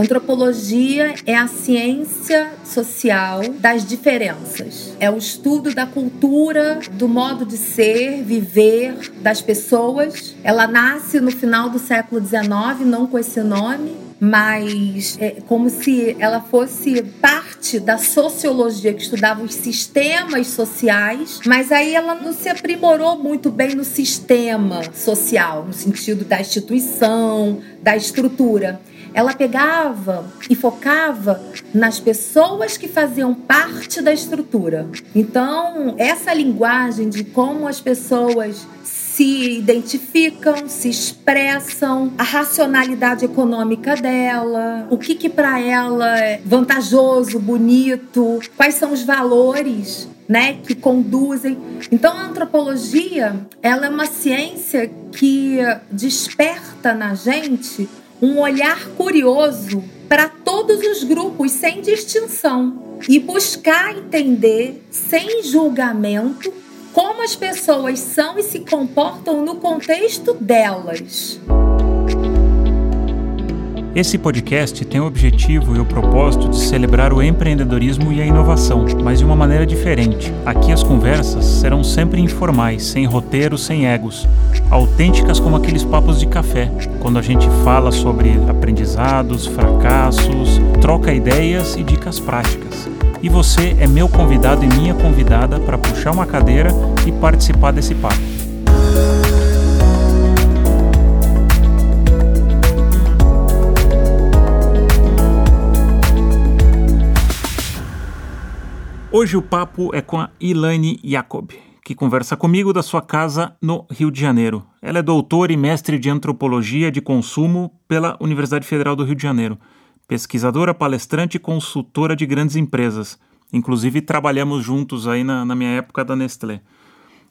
Antropologia é a ciência social das diferenças. É o estudo da cultura, do modo de ser, viver das pessoas. Ela nasce no final do século XIX, não com esse nome, mas é como se ela fosse parte da sociologia que estudava os sistemas sociais, mas aí ela não se aprimorou muito bem no sistema social, no sentido da instituição, da estrutura ela pegava e focava nas pessoas que faziam parte da estrutura. Então, essa linguagem de como as pessoas se identificam, se expressam, a racionalidade econômica dela, o que que para ela é vantajoso, bonito, quais são os valores, né, que conduzem. Então a antropologia, ela é uma ciência que desperta na gente um olhar curioso para todos os grupos, sem distinção, e buscar entender, sem julgamento, como as pessoas são e se comportam no contexto delas. Esse podcast tem o objetivo e o propósito de celebrar o empreendedorismo e a inovação, mas de uma maneira diferente. Aqui as conversas serão sempre informais, sem roteiro, sem egos, autênticas como aqueles papos de café, quando a gente fala sobre aprendizados, fracassos, troca ideias e dicas práticas. E você é meu convidado e minha convidada para puxar uma cadeira e participar desse papo. Hoje o papo é com a Ilane Jacob, que conversa comigo da sua casa no Rio de Janeiro. Ela é doutora e mestre de antropologia de consumo pela Universidade Federal do Rio de Janeiro, pesquisadora, palestrante e consultora de grandes empresas. Inclusive trabalhamos juntos aí na, na minha época da Nestlé.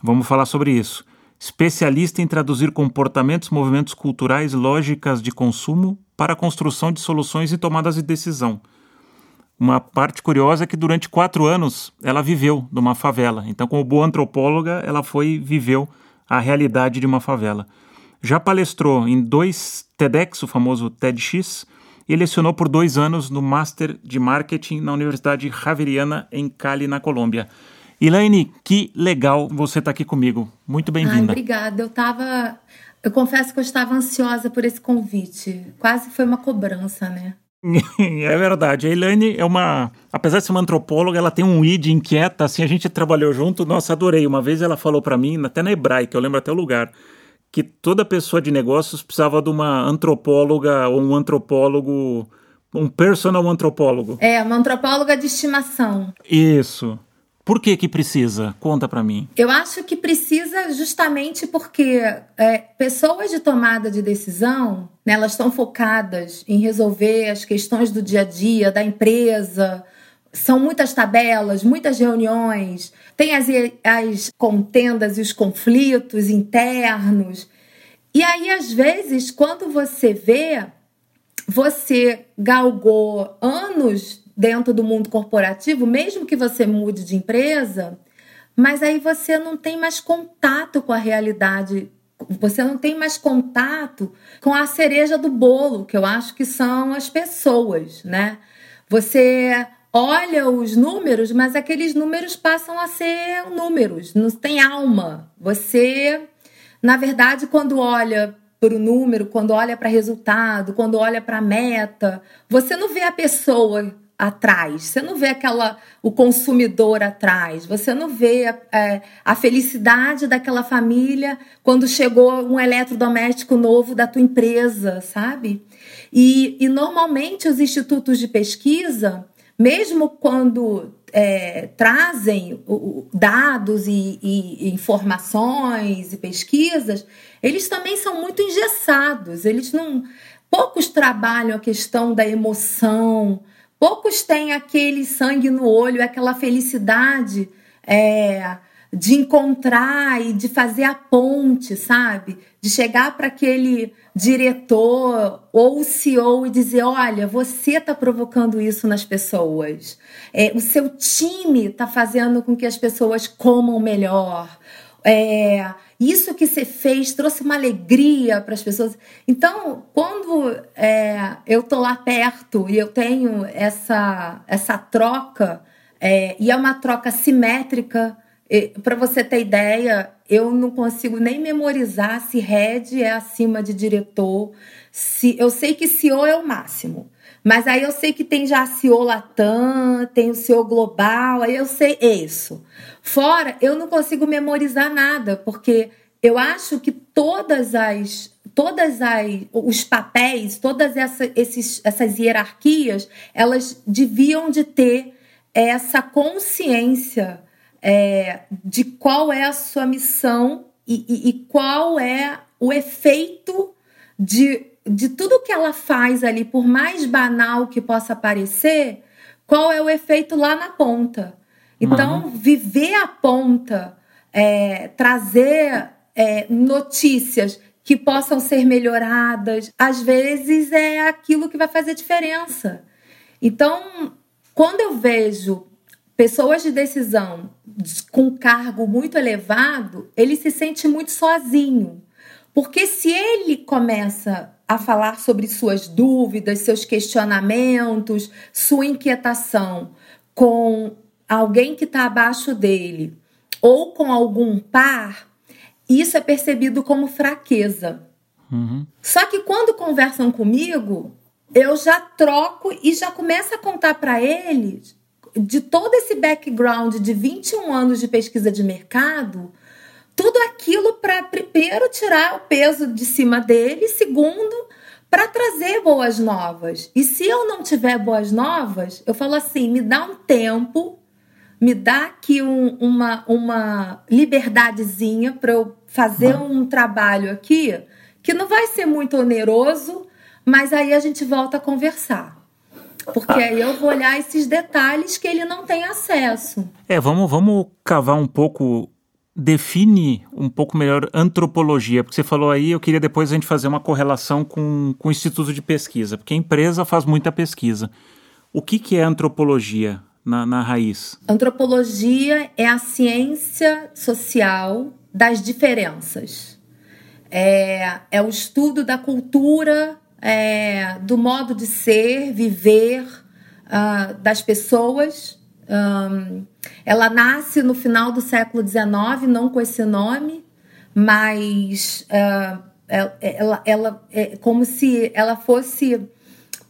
Vamos falar sobre isso. Especialista em traduzir comportamentos, movimentos culturais, lógicas de consumo para a construção de soluções e tomadas de decisão. Uma parte curiosa é que durante quatro anos ela viveu numa favela. Então, como boa antropóloga, ela foi viveu a realidade de uma favela. Já palestrou em dois TEDx, o famoso TEDx, e lecionou por dois anos no Master de Marketing na Universidade Javeriana, em Cali, na Colômbia. Elaine, que legal você estar tá aqui comigo. Muito bem-vinda. Obrigada. Eu estava. Eu confesso que eu estava ansiosa por esse convite. Quase foi uma cobrança, né? é verdade. A Elaine é uma. Apesar de ser uma antropóloga, ela tem um id inquieta. Assim, a gente trabalhou junto. Nossa, adorei. Uma vez ela falou para mim, até na hebraica, eu lembro até o lugar, que toda pessoa de negócios precisava de uma antropóloga ou um antropólogo. Um personal antropólogo. É, uma antropóloga de estimação. Isso. Por que que precisa? Conta para mim. Eu acho que precisa justamente porque é, pessoas de tomada de decisão, né, elas estão focadas em resolver as questões do dia a dia da empresa. São muitas tabelas, muitas reuniões, tem as, as contendas e os conflitos internos. E aí, às vezes, quando você vê, você galgou anos dentro do mundo corporativo, mesmo que você mude de empresa, mas aí você não tem mais contato com a realidade, você não tem mais contato com a cereja do bolo, que eu acho que são as pessoas, né? Você olha os números, mas aqueles números passam a ser números, não tem alma. Você, na verdade, quando olha para o número, quando olha para resultado, quando olha para meta, você não vê a pessoa atrás, você não vê aquela o consumidor atrás, você não vê a, é, a, felicidade daquela família quando chegou um eletrodoméstico novo da tua empresa, sabe? E, e normalmente os institutos de pesquisa, mesmo quando é, trazem dados e, e, informações e pesquisas, eles também são muito engessados, eles não poucos trabalham a questão da emoção, Poucos têm aquele sangue no olho, aquela felicidade é, de encontrar e de fazer a ponte, sabe? De chegar para aquele diretor ou CEO e dizer: olha, você está provocando isso nas pessoas. É, o seu time está fazendo com que as pessoas comam melhor. É, isso que você fez trouxe uma alegria para as pessoas. Então, quando é, eu tô lá perto e eu tenho essa, essa troca, é, e é uma troca simétrica, para você ter ideia, eu não consigo nem memorizar se head é acima de diretor. Se, eu sei que CEO é o máximo. Mas aí eu sei que tem já CEO Latam, tem o CEO Global, aí eu sei isso. Fora, eu não consigo memorizar nada, porque eu acho que todas as todas as os papéis, todas essa, esses, essas hierarquias, elas deviam de ter essa consciência é, de qual é a sua missão e, e, e qual é o efeito de de tudo que ela faz ali, por mais banal que possa parecer, qual é o efeito lá na ponta. Então, uhum. viver a ponta, é, trazer é, notícias que possam ser melhoradas, às vezes é aquilo que vai fazer diferença. Então, quando eu vejo pessoas de decisão com cargo muito elevado, ele se sente muito sozinho. Porque se ele começa a falar sobre suas dúvidas, seus questionamentos, sua inquietação com alguém que está abaixo dele ou com algum par, isso é percebido como fraqueza. Uhum. Só que quando conversam comigo, eu já troco e já começo a contar para eles de todo esse background de 21 anos de pesquisa de mercado, tudo aquilo para primeiro tirar o peso de cima dele, segundo para trazer boas novas. E se eu não tiver boas novas, eu falo assim, me dá um tempo, me dá aqui um, uma, uma liberdadezinha para eu fazer um trabalho aqui que não vai ser muito oneroso, mas aí a gente volta a conversar. Porque ah. aí eu vou olhar esses detalhes que ele não tem acesso. É, vamos, vamos cavar um pouco define um pouco melhor antropologia, porque você falou aí, eu queria depois a gente fazer uma correlação com, com o Instituto de Pesquisa, porque a empresa faz muita pesquisa. O que, que é antropologia na, na raiz? Antropologia é a ciência social das diferenças. É, é o estudo da cultura, é, do modo de ser, viver uh, das pessoas um, ela nasce no final do século XIX, não com esse nome, mas uh, ela, ela é como se ela fosse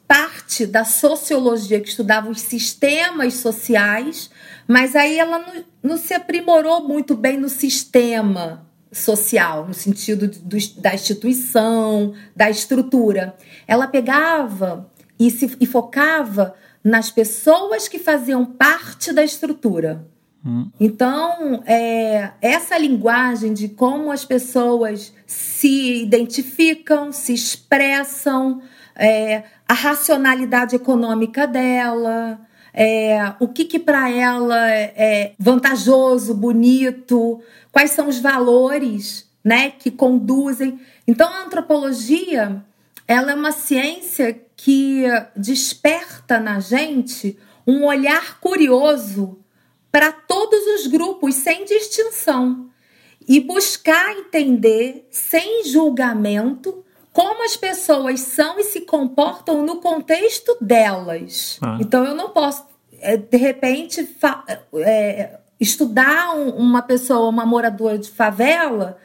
parte da sociologia que estudava os sistemas sociais, mas aí ela não, não se aprimorou muito bem no sistema social, no sentido do, da instituição, da estrutura. Ela pegava e se e focava nas pessoas que faziam parte da estrutura. Hum. Então, é, essa linguagem de como as pessoas se identificam, se expressam, é, a racionalidade econômica dela, é, o que, que para ela é vantajoso, bonito, quais são os valores né, que conduzem. Então, a antropologia ela é uma ciência que desperta na gente um olhar curioso para todos os grupos, sem distinção, e buscar entender, sem julgamento, como as pessoas são e se comportam no contexto delas. Ah. Então, eu não posso, é, de repente, é, estudar uma pessoa, uma moradora de favela,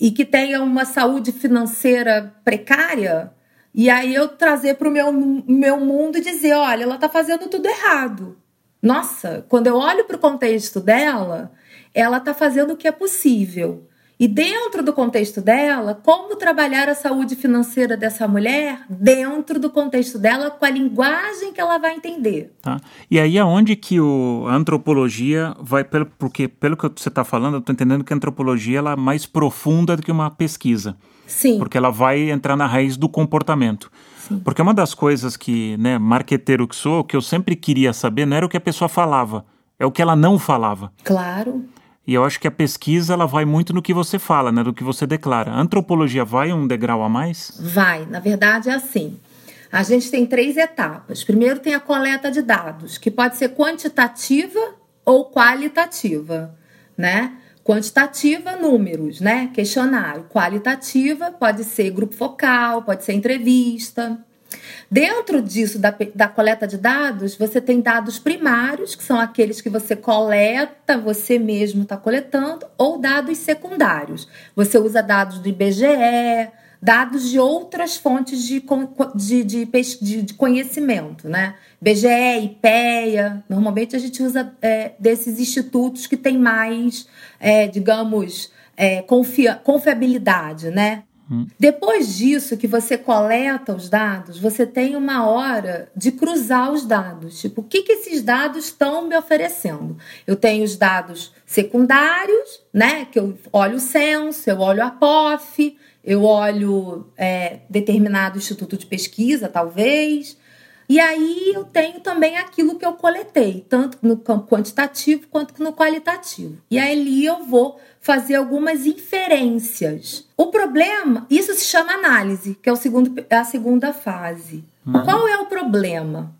e que tenha uma saúde financeira precária e aí eu trazer para o meu, meu mundo e dizer: olha, ela está fazendo tudo errado. Nossa, quando eu olho para o contexto dela, ela está fazendo o que é possível. E dentro do contexto dela, como trabalhar a saúde financeira dessa mulher dentro do contexto dela com a linguagem que ela vai entender. Tá. E aí aonde que o, a antropologia vai, pelo, porque pelo que você está falando, eu estou entendendo que a antropologia ela é mais profunda do que uma pesquisa. Sim. Porque ela vai entrar na raiz do comportamento. Sim. Porque uma das coisas que, né, marqueteiro que sou, que eu sempre queria saber não era o que a pessoa falava, é o que ela não falava. Claro. E eu acho que a pesquisa ela vai muito no que você fala, né, do que você declara. A antropologia vai um degrau a mais? Vai. Na verdade é assim. A gente tem três etapas. Primeiro tem a coleta de dados, que pode ser quantitativa ou qualitativa, né? Quantitativa, números, né? Questionário. Qualitativa pode ser grupo focal, pode ser entrevista. Dentro disso, da, da coleta de dados, você tem dados primários, que são aqueles que você coleta, você mesmo está coletando, ou dados secundários. Você usa dados do IBGE, dados de outras fontes de, de, de, de, de conhecimento, né? BGE, IPEA, normalmente a gente usa é, desses institutos que têm mais, é, digamos, é, confia, confiabilidade, né? Depois disso, que você coleta os dados, você tem uma hora de cruzar os dados. Tipo, o que, que esses dados estão me oferecendo? Eu tenho os dados secundários, né? Que eu olho o censo, eu olho a POF, eu olho é, determinado instituto de pesquisa, talvez. E aí eu tenho também aquilo que eu coletei, tanto no campo quantitativo quanto no qualitativo. E aí eu vou fazer algumas inferências. O problema, isso se chama análise, que é o segundo, a segunda fase. Uhum. Qual é o problema?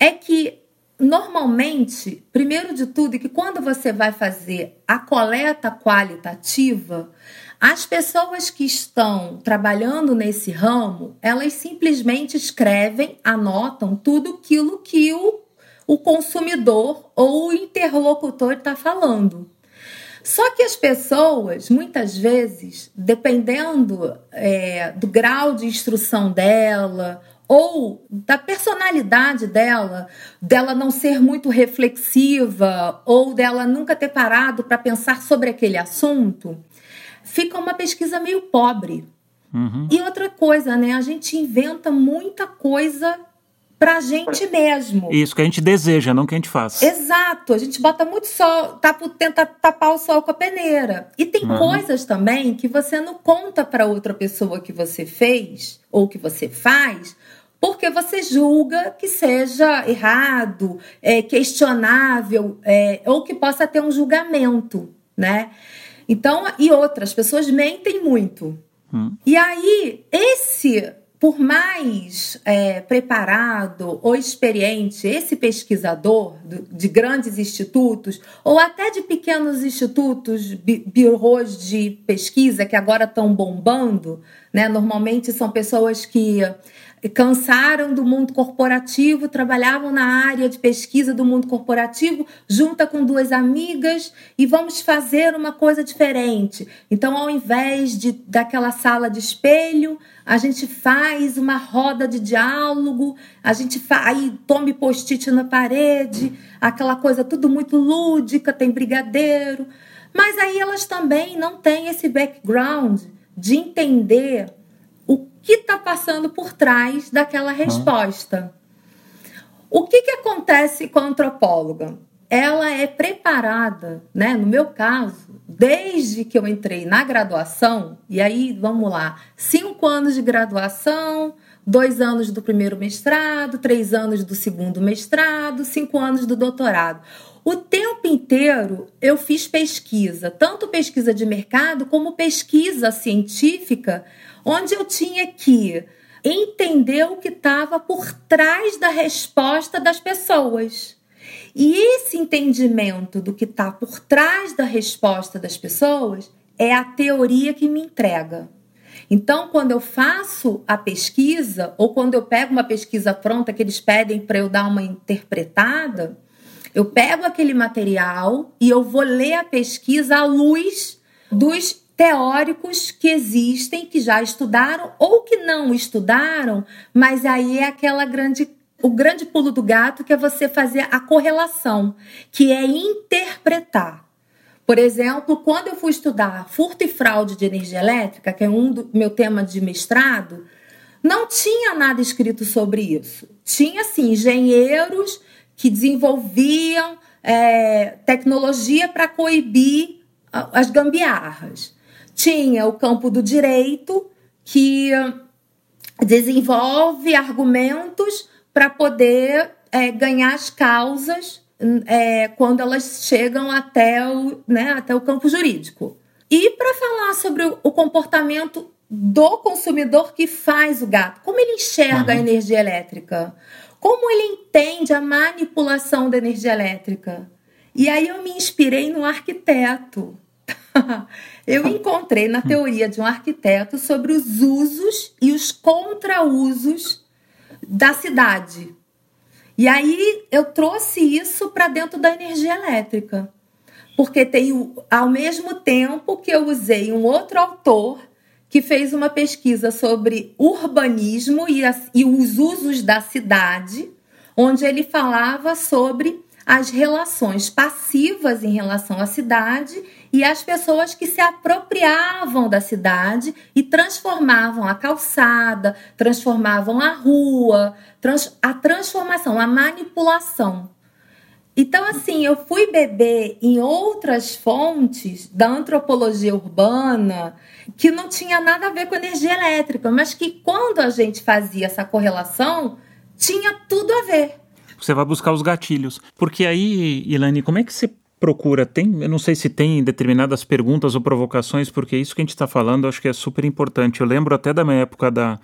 É que normalmente, primeiro de tudo, é que quando você vai fazer a coleta qualitativa, as pessoas que estão trabalhando nesse ramo, elas simplesmente escrevem, anotam tudo aquilo que o, o consumidor ou o interlocutor está falando. Só que as pessoas, muitas vezes, dependendo é, do grau de instrução dela ou da personalidade dela, dela não ser muito reflexiva ou dela nunca ter parado para pensar sobre aquele assunto, fica uma pesquisa meio pobre. Uhum. E outra coisa, né? A gente inventa muita coisa pra gente mesmo. Isso que a gente deseja, não que a gente faz. Exato. A gente bota muito sol, tapa, tenta tapar o sol com a peneira. E tem uhum. coisas também que você não conta para outra pessoa que você fez ou que você faz, porque você julga que seja errado, é, questionável, é, ou que possa ter um julgamento, né? Então, e outras pessoas mentem muito. Hum. E aí, esse, por mais é, preparado ou experiente, esse pesquisador de grandes institutos, ou até de pequenos institutos, birôs de pesquisa que agora estão bombando, né? Normalmente são pessoas que cansaram do mundo corporativo, trabalhavam na área de pesquisa do mundo corporativo, junta com duas amigas e vamos fazer uma coisa diferente. Então, ao invés de daquela sala de espelho, a gente faz uma roda de diálogo, a gente aí tome post-it na parede, aquela coisa tudo muito lúdica, tem brigadeiro. Mas aí elas também não têm esse background de entender que está passando por trás daquela resposta. O que, que acontece com a antropóloga? Ela é preparada, né? No meu caso, desde que eu entrei na graduação, e aí vamos lá, cinco anos de graduação, dois anos do primeiro mestrado, três anos do segundo mestrado, cinco anos do doutorado. O tempo inteiro eu fiz pesquisa, tanto pesquisa de mercado como pesquisa científica onde eu tinha que entender o que estava por trás da resposta das pessoas. E esse entendimento do que está por trás da resposta das pessoas é a teoria que me entrega. Então, quando eu faço a pesquisa, ou quando eu pego uma pesquisa pronta que eles pedem para eu dar uma interpretada, eu pego aquele material e eu vou ler a pesquisa à luz dos teóricos que existem, que já estudaram ou que não estudaram, mas aí é aquela grande o grande pulo do gato que é você fazer a correlação, que é interpretar. Por exemplo, quando eu fui estudar furto e fraude de energia elétrica, que é um do meu tema de mestrado, não tinha nada escrito sobre isso. Tinha, sim, engenheiros que desenvolviam é, tecnologia para coibir as gambiarras. Tinha o campo do direito, que desenvolve argumentos para poder é, ganhar as causas é, quando elas chegam até o, né, até o campo jurídico. E para falar sobre o comportamento do consumidor que faz o gato, como ele enxerga uhum. a energia elétrica, como ele entende a manipulação da energia elétrica. E aí eu me inspirei no arquiteto eu encontrei na teoria de um arquiteto sobre os usos e os contra-usos da cidade. E aí eu trouxe isso para dentro da energia elétrica. Porque tem ao mesmo tempo que eu usei um outro autor que fez uma pesquisa sobre urbanismo e, as, e os usos da cidade, onde ele falava sobre as relações passivas em relação à cidade e as pessoas que se apropriavam da cidade e transformavam a calçada, transformavam a rua, trans, a transformação, a manipulação. Então, assim, eu fui beber em outras fontes da antropologia urbana que não tinha nada a ver com energia elétrica, mas que quando a gente fazia essa correlação, tinha tudo a ver. Você vai buscar os gatilhos. Porque aí, Ilane, como é que você procura? Tem, eu não sei se tem determinadas perguntas ou provocações, porque isso que a gente está falando acho que é super importante. Eu lembro até da minha época da,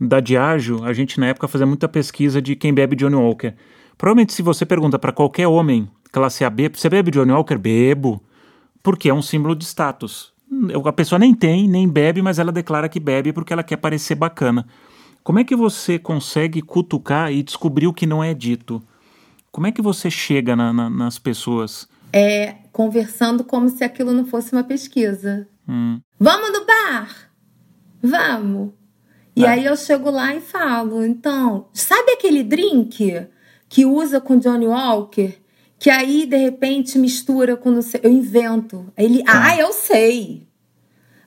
da Diageo, a gente na época fazia muita pesquisa de quem bebe Johnny Walker. Provavelmente se você pergunta para qualquer homem classe AB, você bebe Johnny Walker? Bebo. Porque é um símbolo de status. A pessoa nem tem, nem bebe, mas ela declara que bebe porque ela quer parecer bacana. Como é que você consegue cutucar e descobrir o que não é dito? Como é que você chega na, na, nas pessoas? É conversando como se aquilo não fosse uma pesquisa. Hum. Vamos no bar? Vamos. E ah. aí eu chego lá e falo, então, sabe aquele drink que usa com Johnny Walker? Que aí, de repente, mistura com... Eu invento. Ele, ah, ah eu sei.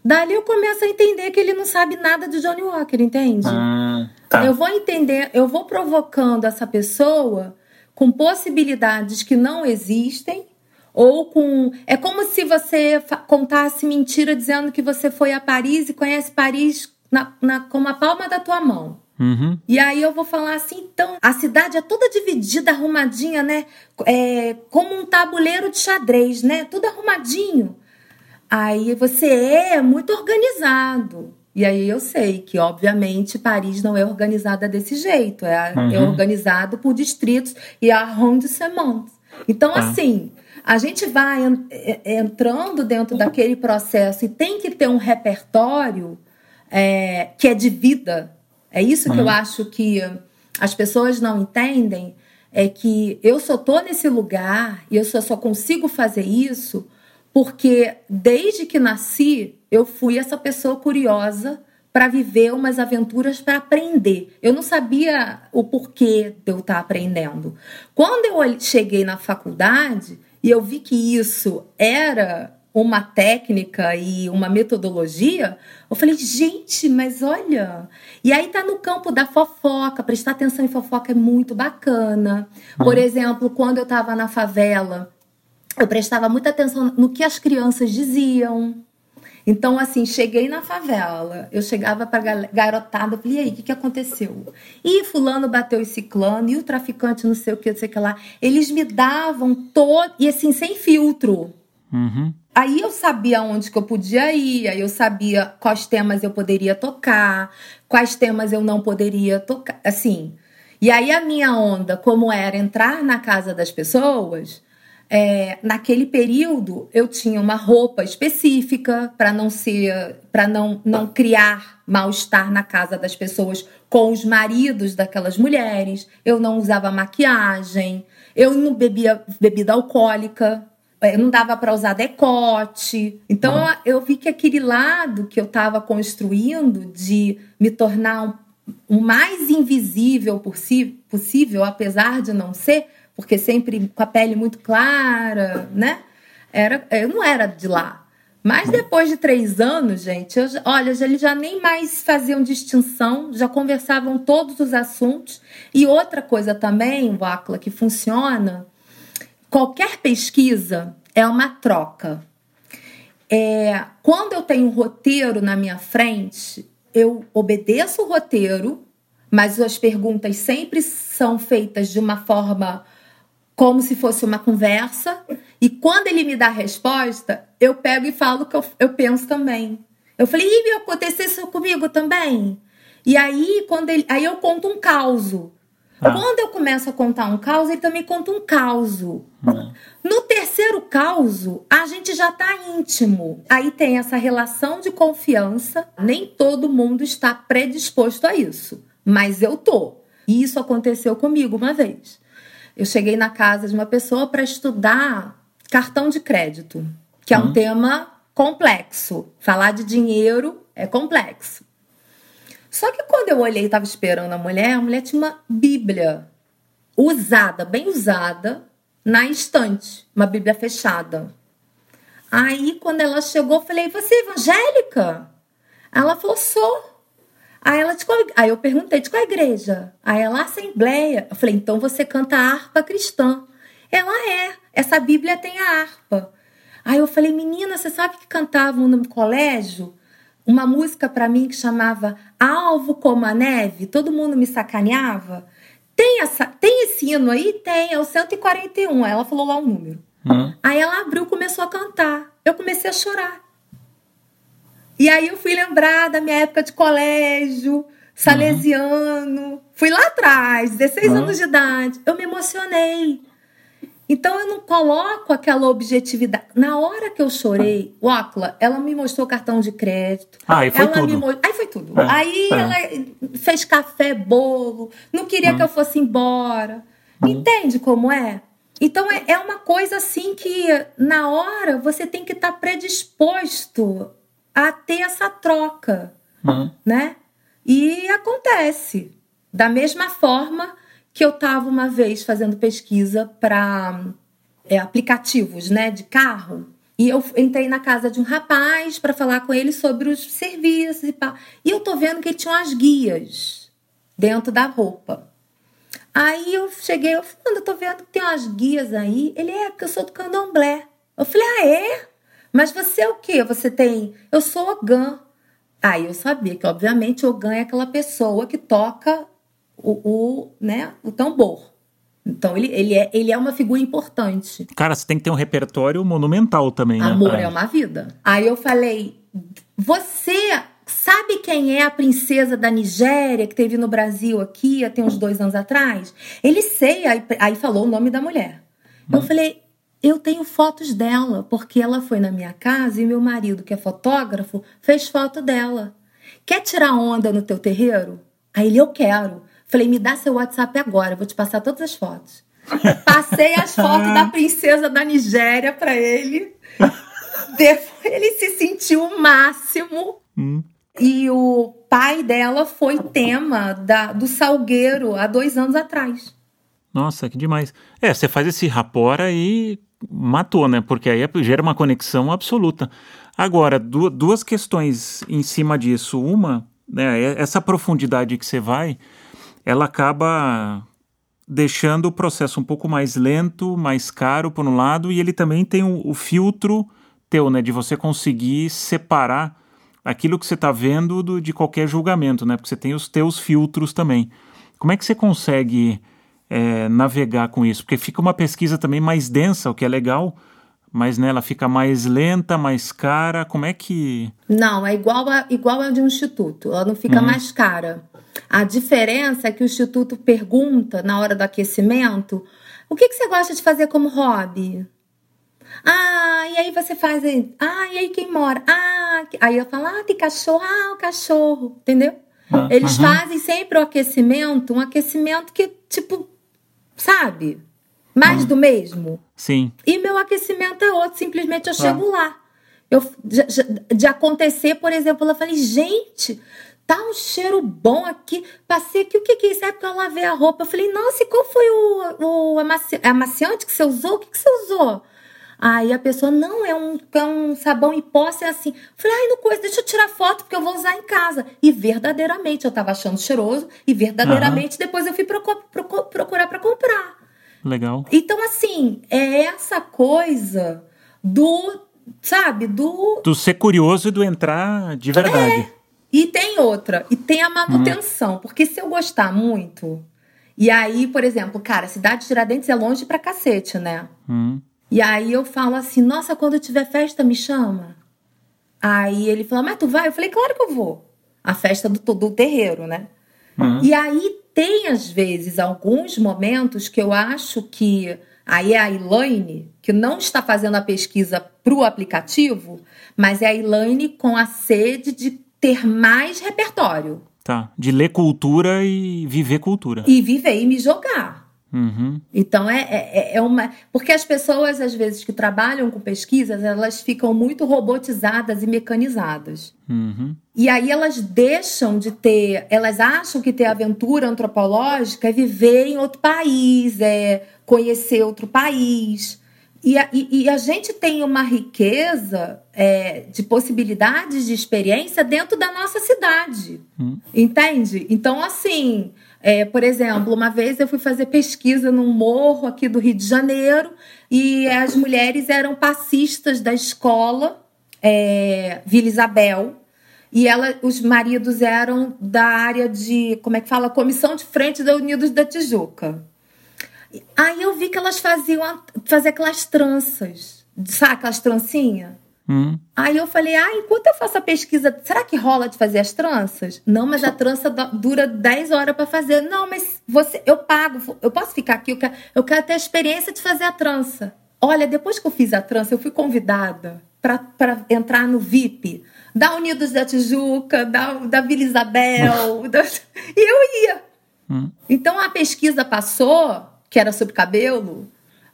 Dali eu começo a entender que ele não sabe nada de Johnny Walker, entende? Ah, tá. Eu vou entender, eu vou provocando essa pessoa com possibilidades que não existem ou com é como se você contasse mentira dizendo que você foi a Paris e conhece Paris na, na, com a palma da tua mão. Uhum. E aí eu vou falar assim, então, a cidade é toda dividida, arrumadinha, né? É, como um tabuleiro de xadrez, né? Tudo arrumadinho. Aí você é muito organizado. E aí eu sei que, obviamente, Paris não é organizada desse jeito. É, é uhum. é organizado por distritos e arrondissements. Então, ah. assim, a gente vai entrando dentro daquele processo e tem que ter um repertório é, que é de vida. É isso uhum. que eu acho que as pessoas não entendem. É que eu só tô nesse lugar e eu só, só consigo fazer isso porque desde que nasci, eu fui essa pessoa curiosa para viver umas aventuras para aprender. Eu não sabia o porquê de eu estar tá aprendendo. Quando eu cheguei na faculdade e eu vi que isso era uma técnica e uma metodologia, eu falei, gente, mas olha. E aí tá no campo da fofoca, prestar atenção em fofoca é muito bacana. Por uhum. exemplo, quando eu estava na favela, eu prestava muita atenção no que as crianças diziam. Então, assim, cheguei na favela, eu chegava para garotada, falei, e aí, o que, que aconteceu? E fulano bateu esse ciclano, e o traficante não sei o que, não sei o que lá. Eles me davam todo, e assim, sem filtro. Uhum. Aí eu sabia onde que eu podia ir, aí eu sabia quais temas eu poderia tocar, quais temas eu não poderia tocar, assim. E aí a minha onda, como era entrar na casa das pessoas, é, naquele período eu tinha uma roupa específica para não ser para não, não criar mal-estar na casa das pessoas com os maridos daquelas mulheres. Eu não usava maquiagem. Eu não bebia bebida alcoólica. É, não dava para usar decote. Então uhum. eu vi que aquele lado que eu estava construindo de me tornar o mais invisível possível apesar de não ser porque sempre com a pele muito clara, né? Era, eu não era de lá. Mas depois de três anos, gente, eu, olha, eles já nem mais faziam distinção, já conversavam todos os assuntos. E outra coisa também, Wacla, que funciona, qualquer pesquisa é uma troca. É, quando eu tenho um roteiro na minha frente, eu obedeço o roteiro, mas as perguntas sempre são feitas de uma forma como se fosse uma conversa. E quando ele me dá a resposta, eu pego e falo o que eu, eu penso também. Eu falei, e aconteceu isso comigo também? E aí, quando ele, aí eu conto um caos. Ah. Quando eu começo a contar um caos, ele também conta um caos. Hum. No terceiro caos, a gente já está íntimo. Aí tem essa relação de confiança. Nem todo mundo está predisposto a isso, mas eu tô. E isso aconteceu comigo uma vez. Eu cheguei na casa de uma pessoa para estudar cartão de crédito, que é um hum. tema complexo. Falar de dinheiro é complexo. Só que quando eu olhei e estava esperando a mulher, a mulher tinha uma Bíblia usada, bem usada, na estante, uma Bíblia fechada. Aí, quando ela chegou, eu falei: Você é evangélica? Ela falou: Sou. Aí, ela, de qual... Aí eu perguntei: De qual igreja? Aí ela, Assembleia. Eu falei: Então você canta harpa cristã. Ela é. Essa Bíblia tem a harpa. Aí eu falei: Menina, você sabe que cantavam no colégio? uma música para mim que chamava Alvo como a Neve, todo mundo me sacaneava. Tem, essa, tem esse hino aí? Tem, é o 141. Ela falou lá o um número. Hum. Aí ela abriu começou a cantar. Eu comecei a chorar. E aí eu fui lembrar da minha época de colégio, salesiano. Uhum. Fui lá atrás, 16 uhum. anos de idade. Eu me emocionei. Então eu não coloco aquela objetividade. Na hora que eu chorei, o Ocla, ela me mostrou cartão de crédito. Ah, aí foi ela tudo. Me... Aí foi tudo. É, aí é. ela fez café, bolo, não queria hum. que eu fosse embora. Hum. Entende como é? Então é, é uma coisa assim que na hora você tem que estar tá predisposto a ter essa troca, hum. né? E acontece. Da mesma forma que eu estava uma vez fazendo pesquisa para é, aplicativos né, de carro. E eu entrei na casa de um rapaz para falar com ele sobre os serviços e pá. E eu tô vendo que ele tinha umas guias dentro da roupa. Aí eu cheguei, eu falei, eu tô vendo que tem umas guias aí. Ele é, porque eu sou do candomblé. Eu falei, ah, é? Mas você é o quê? Você tem. Eu sou Ogã. Aí eu sabia que, obviamente, Ogã é aquela pessoa que toca o, o, né, o tambor. Então ele, ele, é, ele é uma figura importante. Cara, você tem que ter um repertório monumental também, né? Amor é. uma vida. Aí eu falei: você sabe quem é a princesa da Nigéria que teve no Brasil aqui até uns dois anos atrás? Ele sei, aí, aí falou o nome da mulher. Hum. Eu falei, eu tenho fotos dela, porque ela foi na minha casa e meu marido, que é fotógrafo, fez foto dela. Quer tirar onda no teu terreiro? Aí ele, eu quero. Falei, me dá seu WhatsApp agora, eu vou te passar todas as fotos. Passei as fotos da princesa da Nigéria para ele. Depois ele se sentiu o máximo. Hum. E o pai dela foi tema da, do Salgueiro há dois anos atrás. Nossa, que demais. É, você faz esse rapora e matou, né? Porque aí gera uma conexão absoluta. Agora, duas questões em cima disso. Uma, né, é essa profundidade que você vai ela acaba deixando o processo um pouco mais lento, mais caro por um lado, e ele também tem o, o filtro teu, né, de você conseguir separar aquilo que você está vendo do, de qualquer julgamento, né, porque você tem os teus filtros também. Como é que você consegue é, navegar com isso? Porque fica uma pesquisa também mais densa, o que é legal, mas né, ela fica mais lenta, mais cara. Como é que. Não, é igual a, igual a de um instituto. Ela não fica uhum. mais cara. A diferença é que o Instituto pergunta na hora do aquecimento: o que, que você gosta de fazer como hobby? Ah, e aí você faz. Ah, e aí quem mora? Ah, aí eu falo: ah, tem cachorro. Ah, o cachorro. Entendeu? Ah, Eles uhum. fazem sempre o aquecimento, um aquecimento que, tipo, sabe? Mais uhum. do mesmo. Sim. E meu aquecimento é outro, simplesmente eu chego lá. Eu, de, de, acontecer, por exemplo, eu falei, gente, tá um cheiro bom aqui. Passei aqui, o que, que é isso? É porque eu lavei a roupa. Eu falei, nossa, e qual foi o, o amaci amaciante que você usou? O que, que você usou? Aí a pessoa, não, é um, é um sabão em pó, é assim. Falei, ai, não coisa, deixa eu tirar foto porque eu vou usar em casa. E verdadeiramente eu tava achando cheiroso e verdadeiramente uhum. depois eu fui procurar para comprar. Legal. Então, assim, é essa coisa do, sabe, do. Do ser curioso e do entrar de verdade. É. E tem outra, e tem a manutenção, hum. porque se eu gostar muito, e aí, por exemplo, cara, a cidade de Tiradentes é longe pra cacete, né? Hum. E aí eu falo assim, nossa, quando tiver festa, me chama. Aí ele fala, mas tu vai? Eu falei, claro que eu vou. A festa do, do terreiro, né? Hum. E aí tem, às vezes, alguns momentos que eu acho que aí é a Elaine, que não está fazendo a pesquisa para o aplicativo, mas é a Elaine com a sede de ter mais repertório. Tá, de ler cultura e viver cultura. E viver e me jogar. Uhum. Então é, é, é, uma. Porque as pessoas, às vezes, que trabalham com pesquisas, elas ficam muito robotizadas e mecanizadas. Uhum. E aí elas deixam de ter. Elas acham que ter aventura antropológica é viver em outro país, é conhecer outro país. E a, e, e a gente tem uma riqueza é, de possibilidades de experiência dentro da nossa cidade. Uhum. Entende? Então, assim. É, por exemplo, uma vez eu fui fazer pesquisa num morro aqui do Rio de Janeiro e as mulheres eram passistas da escola é, Vila Isabel e ela, os maridos eram da área de, como é que fala, comissão de frente da Unidos da Tijuca. Aí eu vi que elas faziam fazer aquelas tranças, sabe aquelas trancinhas? Hum. Aí eu falei, ah, enquanto eu faço a pesquisa, será que rola de fazer as tranças? Não, mas a trança dura 10 horas para fazer. Não, mas você, eu pago, eu posso ficar aqui, eu quero, eu quero ter a experiência de fazer a trança. Olha, depois que eu fiz a trança, eu fui convidada para entrar no VIP da Unidos da Tijuca, da, da Vila Isabel, da, e eu ia. Hum. Então a pesquisa passou, que era sobre cabelo,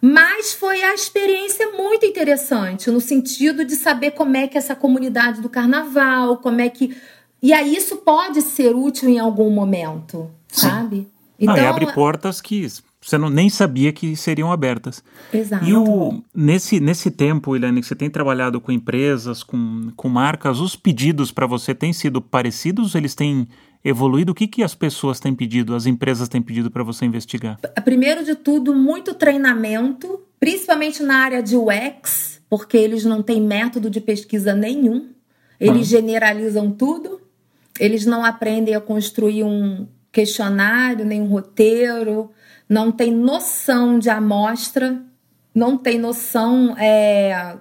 mas foi a experiência muito interessante, no sentido de saber como é que essa comunidade do carnaval, como é que. E aí isso pode ser útil em algum momento, Sim. sabe? Então, e abre portas que você não, nem sabia que seriam abertas. Exato. E o, nesse, nesse tempo, Helene, que você tem trabalhado com empresas, com, com marcas, os pedidos para você têm sido parecidos? Eles têm evoluído? O que, que as pessoas têm pedido, as empresas têm pedido para você investigar? Primeiro de tudo, muito treinamento, principalmente na área de UX, porque eles não têm método de pesquisa nenhum. Eles ah. generalizam tudo. Eles não aprendem a construir um questionário, nem um roteiro, não tem noção de amostra, não tem noção. É...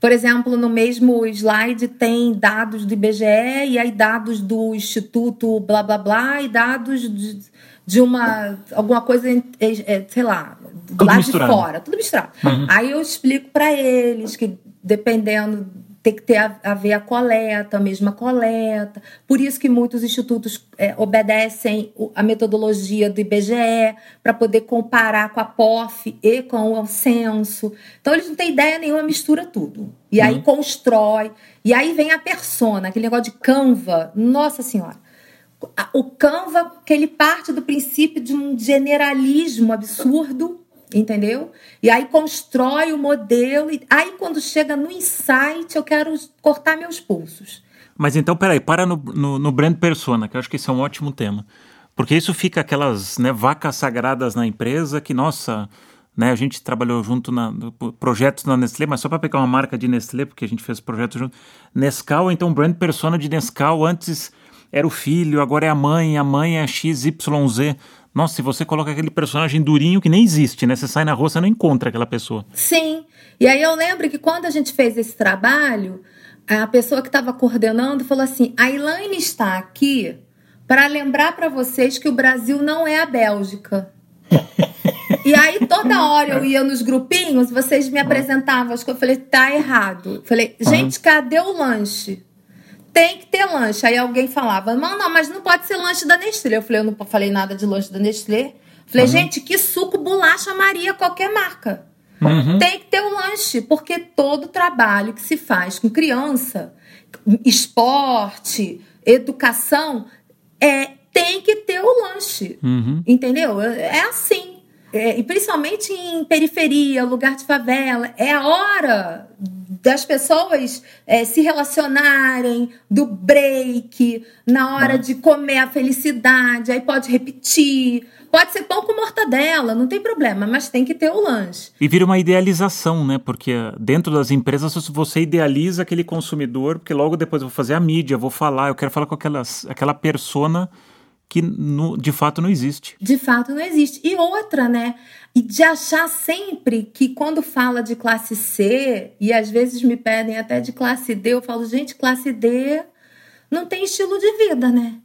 Por exemplo, no mesmo slide tem dados do IBGE e aí dados do Instituto blá blá blá e dados de, de uma alguma coisa, é, sei lá, tudo lá misturado. de fora, tudo misturado. Uhum. Aí eu explico para eles que dependendo tem que ter a, a, ver a coleta, a mesma coleta. Por isso que muitos institutos é, obedecem a metodologia do IBGE para poder comparar com a POF e com o censo. Então eles não têm ideia nenhuma, mistura tudo. E aí uhum. constrói. E aí vem a persona, aquele negócio de Canva. Nossa Senhora. O Canva, que ele parte do princípio de um generalismo absurdo entendeu? E aí constrói o modelo, e aí quando chega no insight, eu quero cortar meus pulsos. Mas então, peraí, para no, no, no brand persona, que eu acho que esse é um ótimo tema. Porque isso fica aquelas né, vacas sagradas na empresa que, nossa, né, a gente trabalhou junto na projetos na Nestlé, mas só para pegar uma marca de Nestlé, porque a gente fez projetos junto. Nescau, então, brand persona de Nescau, antes era o filho, agora é a mãe, a mãe é XYZ. Nossa, se você coloca aquele personagem durinho que nem existe, né? Você sai na rua, você não encontra aquela pessoa. Sim. E aí eu lembro que quando a gente fez esse trabalho, a pessoa que estava coordenando falou assim: a Elaine está aqui para lembrar para vocês que o Brasil não é a Bélgica. e aí toda hora eu ia nos grupinhos, vocês me apresentavam, acho que eu falei, tá errado. Eu falei, gente, cadê o lanche? Tem que ter lanche. Aí alguém falava, não, não, mas não pode ser lanche da Nestlé. Eu falei, eu não falei nada de lanche da Nestlé. Falei, uhum. gente, que suco, bolacha Maria, qualquer marca. Uhum. Tem que ter um lanche, porque todo trabalho que se faz com criança, esporte, educação, é tem que ter o lanche. Uhum. Entendeu? É assim. É, e principalmente em periferia, lugar de favela, é a hora das pessoas é, se relacionarem, do break, na hora de comer a felicidade, aí pode repetir. Pode ser pão com mortadela, não tem problema, mas tem que ter o lanche. E vira uma idealização, né? Porque dentro das empresas você idealiza aquele consumidor, porque logo depois eu vou fazer a mídia, vou falar, eu quero falar com aquelas, aquela persona que no, de fato não existe. De fato não existe. E outra, né? E de achar sempre que quando fala de classe C, e às vezes me pedem até de classe D, eu falo, gente, classe D não tem estilo de vida, né?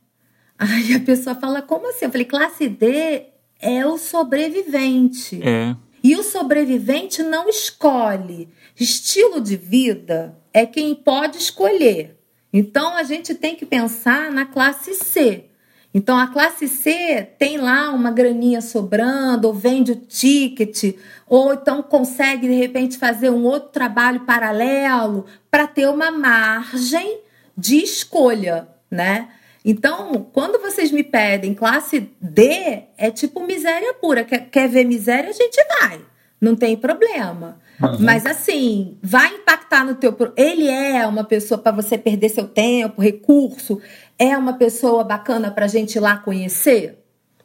Aí a pessoa fala, como assim? Eu falei, classe D é o sobrevivente. É. E o sobrevivente não escolhe. Estilo de vida é quem pode escolher. Então a gente tem que pensar na classe C. Então a classe C tem lá uma graninha sobrando, ou vende o ticket, ou então consegue de repente fazer um outro trabalho paralelo para ter uma margem de escolha, né? Então, quando vocês me pedem classe D, é tipo miséria pura. Quer, quer ver miséria, a gente vai. Não tem problema. Uhum. Mas assim, vai impactar no teu. Ele é uma pessoa para você perder seu tempo, recurso. É uma pessoa bacana para a gente ir lá conhecer.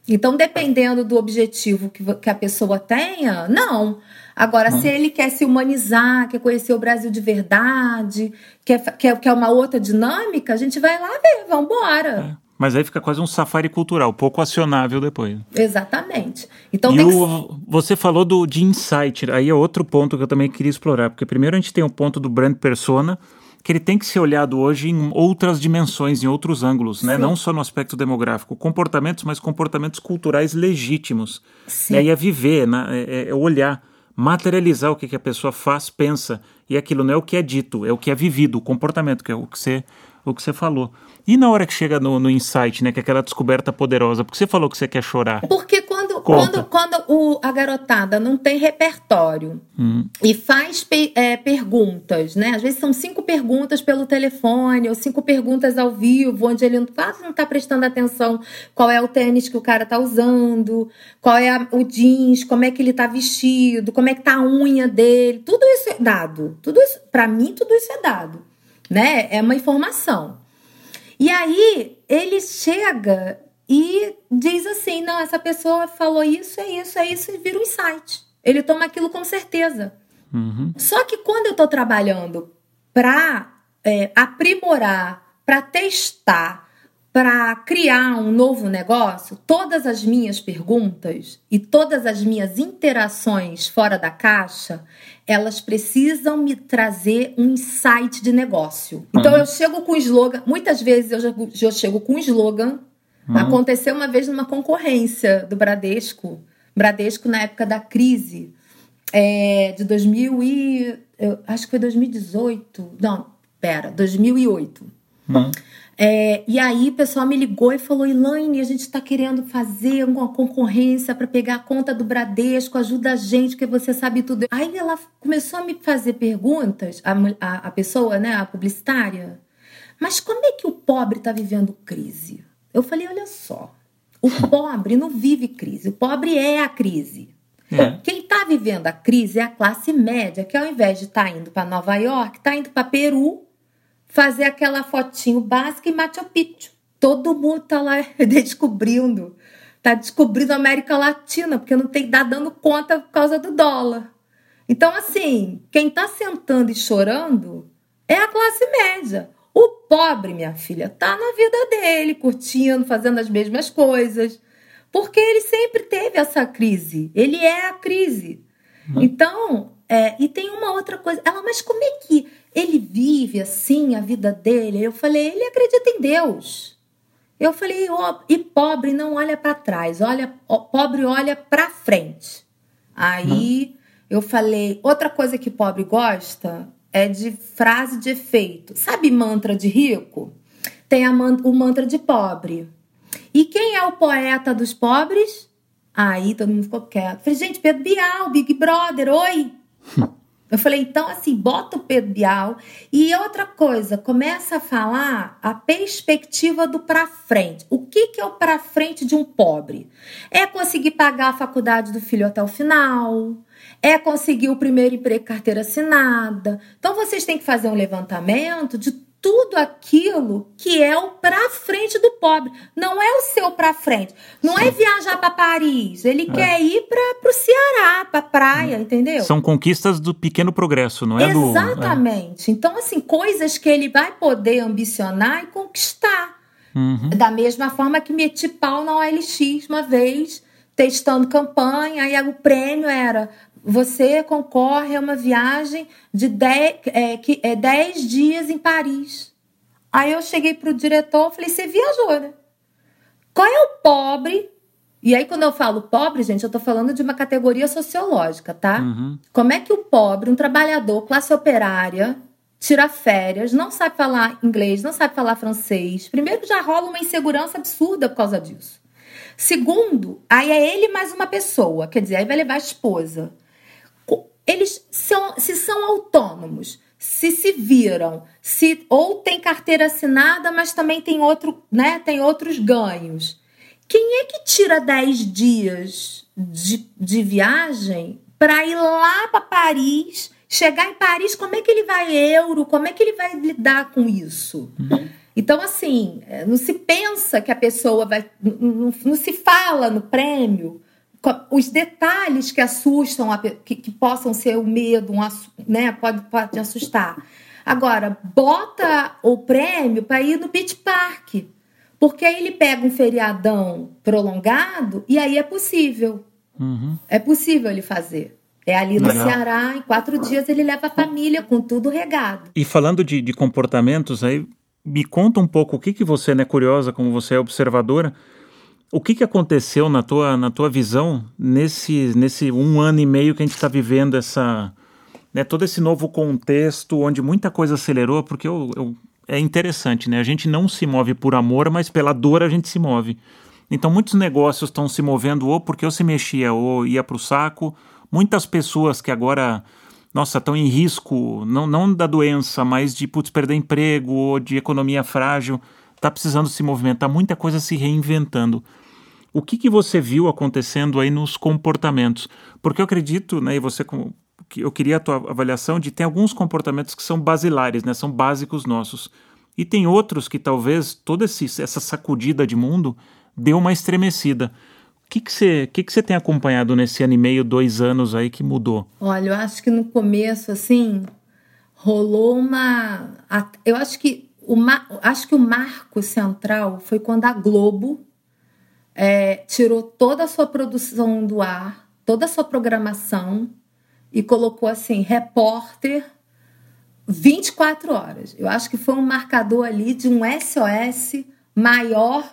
Então, dependendo do objetivo que, que a pessoa tenha, não. Agora, se ele quer se humanizar, quer conhecer o Brasil de verdade, quer, quer, quer uma outra dinâmica, a gente vai lá ver, vamos embora. É. Mas aí fica quase um safari cultural, pouco acionável depois. Exatamente. Então e o, que... você falou do, de insight, aí é outro ponto que eu também queria explorar, porque primeiro a gente tem o ponto do brand persona, que ele tem que ser olhado hoje em outras dimensões, em outros ângulos, né? não só no aspecto demográfico, comportamentos, mas comportamentos culturais legítimos. E aí é viver, né? é, é olhar materializar o que, que a pessoa faz, pensa. E aquilo não é o que é dito, é o que é vivido, o comportamento, que é o que você, o que você falou. E na hora que chega no, no insight, né, que é aquela descoberta poderosa, porque você falou que você quer chorar? Porque quando, quando, quando o, a garotada não tem repertório hum. e faz pe, é, perguntas, né? Às vezes são cinco perguntas pelo telefone ou cinco perguntas ao vivo, onde ele quase não está prestando atenção qual é o tênis que o cara está usando, qual é a, o jeans, como é que ele está vestido, como é que tá a unha dele. Tudo isso é dado. Tudo isso, para mim, tudo isso é dado. Né? É uma informação. E aí ele chega e diz assim: não, essa pessoa falou isso, é isso, é isso, e vira um insight. Ele toma aquilo com certeza. Uhum. Só que quando eu estou trabalhando para é, aprimorar, para testar, para criar um novo negócio, todas as minhas perguntas e todas as minhas interações fora da caixa, elas precisam me trazer um insight de negócio. Então uhum. eu chego com slogan, muitas vezes eu já, já chego com slogan. Uhum. Aconteceu uma vez numa concorrência do Bradesco, Bradesco na época da crise é, de 2000 e eu, acho que foi 2018, não, pera, 2008. Uhum. É, e aí o pessoal me ligou e falou: Elaine, a gente está querendo fazer uma concorrência para pegar a conta do Bradesco, ajuda a gente, porque você sabe tudo. Aí ela começou a me fazer perguntas, a, a, a pessoa, né, a publicitária, mas como é que o pobre está vivendo crise? Eu falei: olha só, o pobre não vive crise, o pobre é a crise. É. Quem está vivendo a crise é a classe média, que ao invés de estar tá indo para Nova York, está indo para Peru fazer aquela fotinho básica em Machu Picchu. Todo mundo tá lá descobrindo, tá descobrindo a América Latina, porque não tem tá dando conta por causa do dólar. Então, assim, quem tá sentando e chorando é a classe média. O pobre, minha filha, tá na vida dele, curtindo, fazendo as mesmas coisas. Porque ele sempre teve essa crise. Ele é a crise. Uhum. Então, é, e tem uma outra coisa. Ela, mas como é que ele vive assim a vida dele? Eu falei, ele acredita em Deus. Eu falei, oh, e pobre não olha para trás, olha, oh, pobre olha para frente. Aí hum. eu falei, outra coisa que pobre gosta é de frase de efeito. Sabe mantra de rico? Tem a man o mantra de pobre. E quem é o poeta dos pobres? Aí todo mundo ficou quieto. Falei, gente, Pedro Bial, Big Brother, oi. Eu falei, então assim, bota o Pedro Bial. E outra coisa, começa a falar a perspectiva do para frente. O que, que é o para frente de um pobre? É conseguir pagar a faculdade do filho até o final, é conseguir o primeiro emprego carteira assinada. Então vocês têm que fazer um levantamento de tudo aquilo que é o para frente do pobre. Não é o seu para frente. Não é Sim. é viajar para Paris. Ele é. quer ir para o Ceará, para praia, entendeu? São conquistas do pequeno progresso, não é Exatamente. Do, é. Então, assim, coisas que ele vai poder ambicionar e conquistar. Uhum. Da mesma forma que meti pau na OLX uma vez, testando campanha, e o prêmio era você concorre a uma viagem de 10 é, que, é, dez dias em Paris. Aí eu cheguei pro diretor e falei, você viajou, né? Qual é o pobre? E aí, quando eu falo pobre, gente, eu tô falando de uma categoria sociológica, tá? Uhum. Como é que o pobre, um trabalhador, classe operária, tira férias, não sabe falar inglês, não sabe falar francês? Primeiro, já rola uma insegurança absurda por causa disso. Segundo, aí é ele mais uma pessoa, quer dizer, aí vai levar a esposa. Se são autônomos, se se viram, se ou tem carteira assinada, mas também tem outro, né, tem outros ganhos. Quem é que tira 10 dias de, de viagem para ir lá para Paris? Chegar em Paris, como é que ele vai euro? Como é que ele vai lidar com isso? Uhum. Então, assim, é, não se pensa que a pessoa vai. Não, não se fala no prêmio os detalhes que assustam, que, que possam ser o medo, um, né? Pode, pode assustar. Agora, bota o prêmio para ir no Beach Park. Porque aí ele pega um feriadão prolongado e aí é possível. Uhum. É possível ele fazer. É ali no Legal. Ceará, em quatro dias ele leva a família com tudo regado. E falando de, de comportamentos, aí me conta um pouco o que, que você, né, curiosa, como você é observadora, o que, que aconteceu na tua, na tua visão nesse, nesse um ano e meio que a gente está vivendo essa, né, todo esse novo contexto onde muita coisa acelerou? Porque eu, eu, é interessante, né? A gente não se move por amor, mas pela dor a gente se move. Então muitos negócios estão se movendo ou porque eu se mexia ou ia para o saco. Muitas pessoas que agora, nossa, estão em risco, não, não da doença, mas de putz, perder emprego ou de economia frágil está precisando se movimentar, muita coisa se reinventando. O que, que você viu acontecendo aí nos comportamentos? Porque eu acredito, né, e você eu queria a tua avaliação de tem alguns comportamentos que são basilares, né, são básicos nossos. E tem outros que talvez toda essa sacudida de mundo deu uma estremecida. O que, que, você, que, que você tem acompanhado nesse ano e meio, dois anos aí que mudou? Olha, eu acho que no começo, assim, rolou uma. Eu acho que o, acho que o marco central foi quando a Globo é, tirou toda a sua produção do ar, toda a sua programação e colocou assim, repórter 24 horas. Eu acho que foi um marcador ali de um SOS maior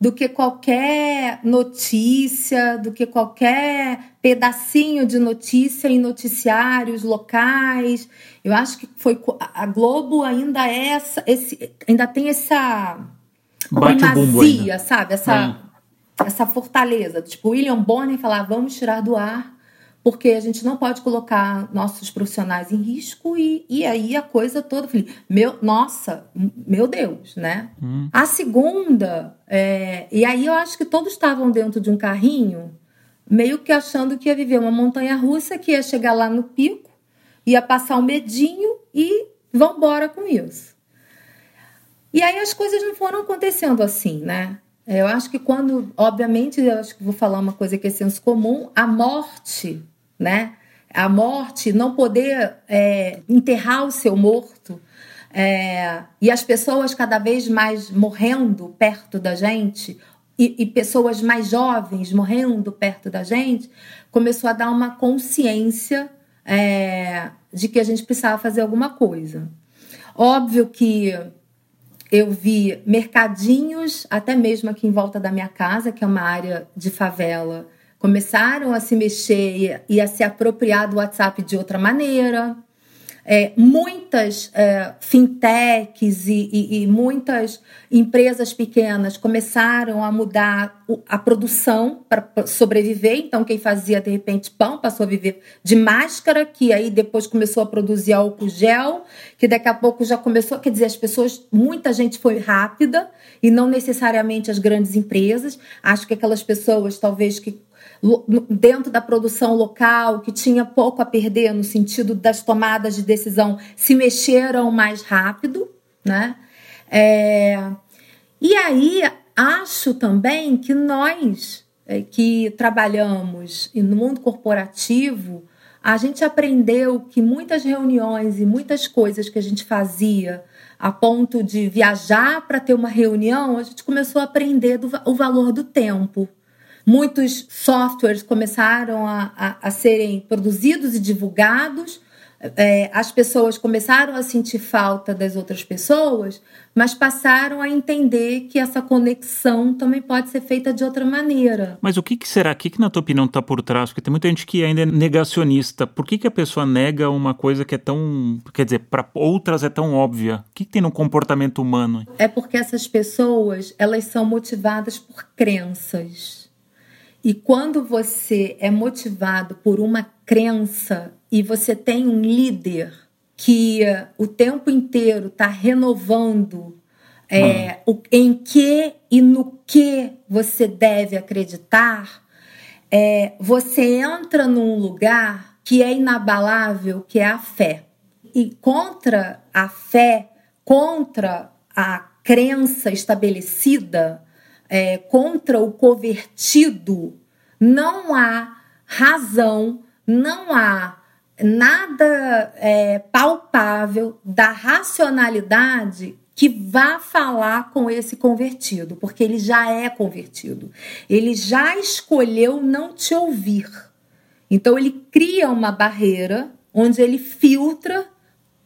do que qualquer notícia, do que qualquer pedacinho de notícia em noticiários locais. Eu acho que foi a Globo ainda é essa, esse, ainda tem essa primazia, sabe? Essa, é. Essa fortaleza. Tipo, William Bonner falar, vamos tirar do ar porque a gente não pode colocar nossos profissionais em risco e, e aí a coisa toda. Falei, meu, nossa, meu Deus, né? Hum. A segunda, é, e aí eu acho que todos estavam dentro de um carrinho, meio que achando que ia viver uma montanha russa, que ia chegar lá no pico, ia passar um medinho e vambora com isso. E aí as coisas não foram acontecendo assim, né? Eu acho que quando, obviamente, eu acho que vou falar uma coisa que é senso comum, a morte, né? A morte, não poder é, enterrar o seu morto, é, e as pessoas cada vez mais morrendo perto da gente, e, e, pessoas mais jovens morrendo perto da gente, começou a dar uma consciência é, de que a gente precisava fazer alguma coisa. Óbvio que eu vi mercadinhos, até mesmo aqui em volta da minha casa, que é uma área de favela, começaram a se mexer e a se apropriar do WhatsApp de outra maneira. É, muitas é, fintechs e, e, e, muitas empresas pequenas começaram a mudar a produção para sobreviver. Então, quem fazia de repente pão passou a viver de máscara, que aí depois começou a produzir álcool gel, que daqui a pouco já começou. Quer dizer, as pessoas, muita gente foi rápida e não necessariamente as grandes empresas. Acho que aquelas pessoas, talvez que dentro da produção local, que tinha pouco a perder no sentido das tomadas de decisão, se mexeram mais rápido, né? É... E aí acho também que nós é, que trabalhamos no mundo corporativo, a gente aprendeu que muitas reuniões e muitas coisas que a gente fazia a ponto de viajar para ter uma reunião, a gente começou a aprender do, o valor do tempo. Muitos softwares começaram a, a, a serem produzidos e divulgados é, as pessoas começaram a sentir falta das outras pessoas, mas passaram a entender que essa conexão também pode ser feita de outra maneira. Mas o que, que será? O que, que, na tua opinião, está por trás? Porque tem muita gente que ainda é negacionista. Por que, que a pessoa nega uma coisa que é tão. Quer dizer, para outras é tão óbvia? O que, que tem no comportamento humano? É porque essas pessoas elas são motivadas por crenças. E quando você é motivado por uma crença e você tem um líder que o tempo inteiro está renovando é, o, em que e no que você deve acreditar, é, você entra num lugar que é inabalável, que é a fé. E contra a fé, contra a crença estabelecida, é, contra o convertido, não há razão, não há nada é, palpável da racionalidade que vá falar com esse convertido, porque ele já é convertido. Ele já escolheu não te ouvir. Então ele cria uma barreira onde ele filtra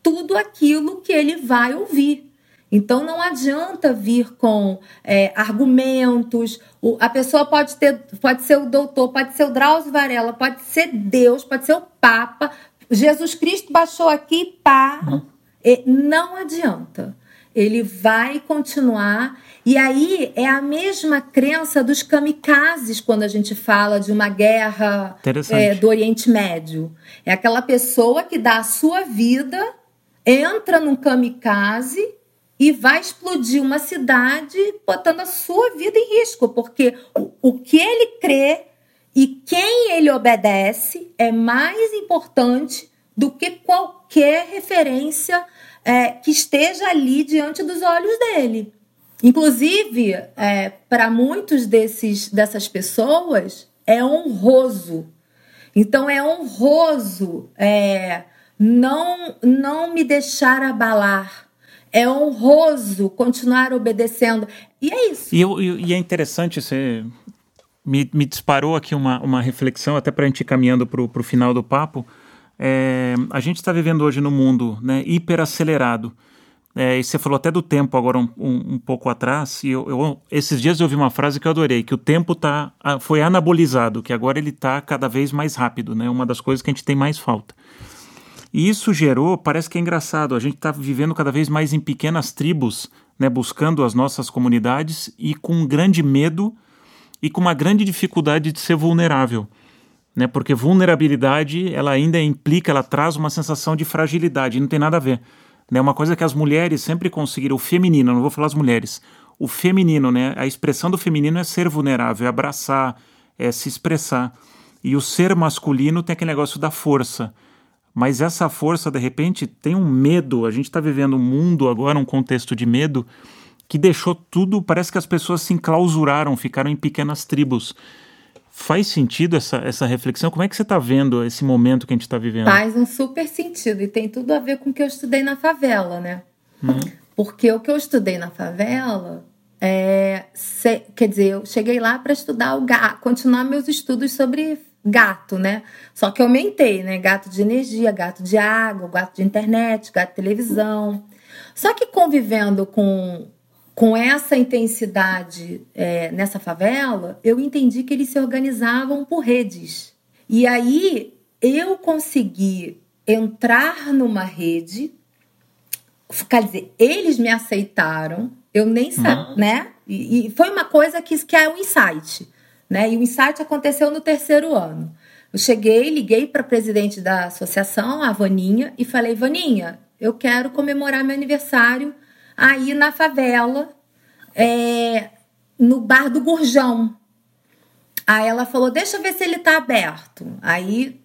tudo aquilo que ele vai ouvir. Então não adianta vir com é, argumentos. O, a pessoa pode ter, pode ser o doutor, pode ser o Drauzio Varela, pode ser Deus, pode ser o Papa. Jesus Cristo baixou aqui, pá. Uhum. não adianta. Ele vai continuar. E aí é a mesma crença dos kamikazes quando a gente fala de uma guerra é, do Oriente Médio. É aquela pessoa que dá a sua vida, entra num kamikaze e vai explodir uma cidade botando a sua vida em risco, porque o, o que ele crê e quem ele obedece é mais importante do que qualquer referência é, que esteja ali diante dos olhos dele. Inclusive, é, para muitos desses, dessas pessoas, é honroso. Então, é honroso é, não, não me deixar abalar é honroso continuar obedecendo. E é isso. E, eu, e é interessante, você me, me, disparou aqui uma, uma reflexão, até para a gente ir caminhando para o final do papo. É, a gente está vivendo hoje no mundo né, hiperacelerado. É, e você falou até do tempo agora um, um, um pouco atrás, e eu, eu, esses dias eu ouvi uma frase que eu adorei, que o tempo tá, foi anabolizado, que agora ele está cada vez mais rápido, né? Uma das coisas que a gente tem mais falta. E isso gerou, parece que é engraçado, a gente está vivendo cada vez mais em pequenas tribos, né, buscando as nossas comunidades e com um grande medo e com uma grande dificuldade de ser vulnerável. Né, porque vulnerabilidade, ela ainda implica, ela traz uma sensação de fragilidade, não tem nada a ver. Né, uma coisa que as mulheres sempre conseguiram, o feminino, não vou falar as mulheres, o feminino, né, a expressão do feminino é ser vulnerável, é abraçar, é se expressar. E o ser masculino tem aquele negócio da força mas essa força, de repente, tem um medo. A gente está vivendo um mundo agora, um contexto de medo, que deixou tudo. Parece que as pessoas se enclausuraram, ficaram em pequenas tribos. Faz sentido essa, essa reflexão? Como é que você está vendo esse momento que a gente está vivendo? Faz um super sentido e tem tudo a ver com o que eu estudei na favela, né? Uhum. Porque o que eu estudei na favela é, se, quer dizer, eu cheguei lá para estudar o continuar meus estudos sobre gato, né? Só que aumentei, né? Gato de energia, gato de água, gato de internet, gato de televisão. Só que convivendo com, com essa intensidade é, nessa favela, eu entendi que eles se organizavam por redes. E aí eu consegui entrar numa rede, quer dizer, eles me aceitaram, eu nem sabia, uhum. né? E, e, foi uma coisa que, que é um insight. Né? E o insight aconteceu no terceiro ano. Eu cheguei, liguei para a presidente da associação, a Vaninha, e falei: Vaninha, eu quero comemorar meu aniversário aí na favela, é, no bar do Gurjão. Aí ela falou: Deixa eu ver se ele está aberto. Aí,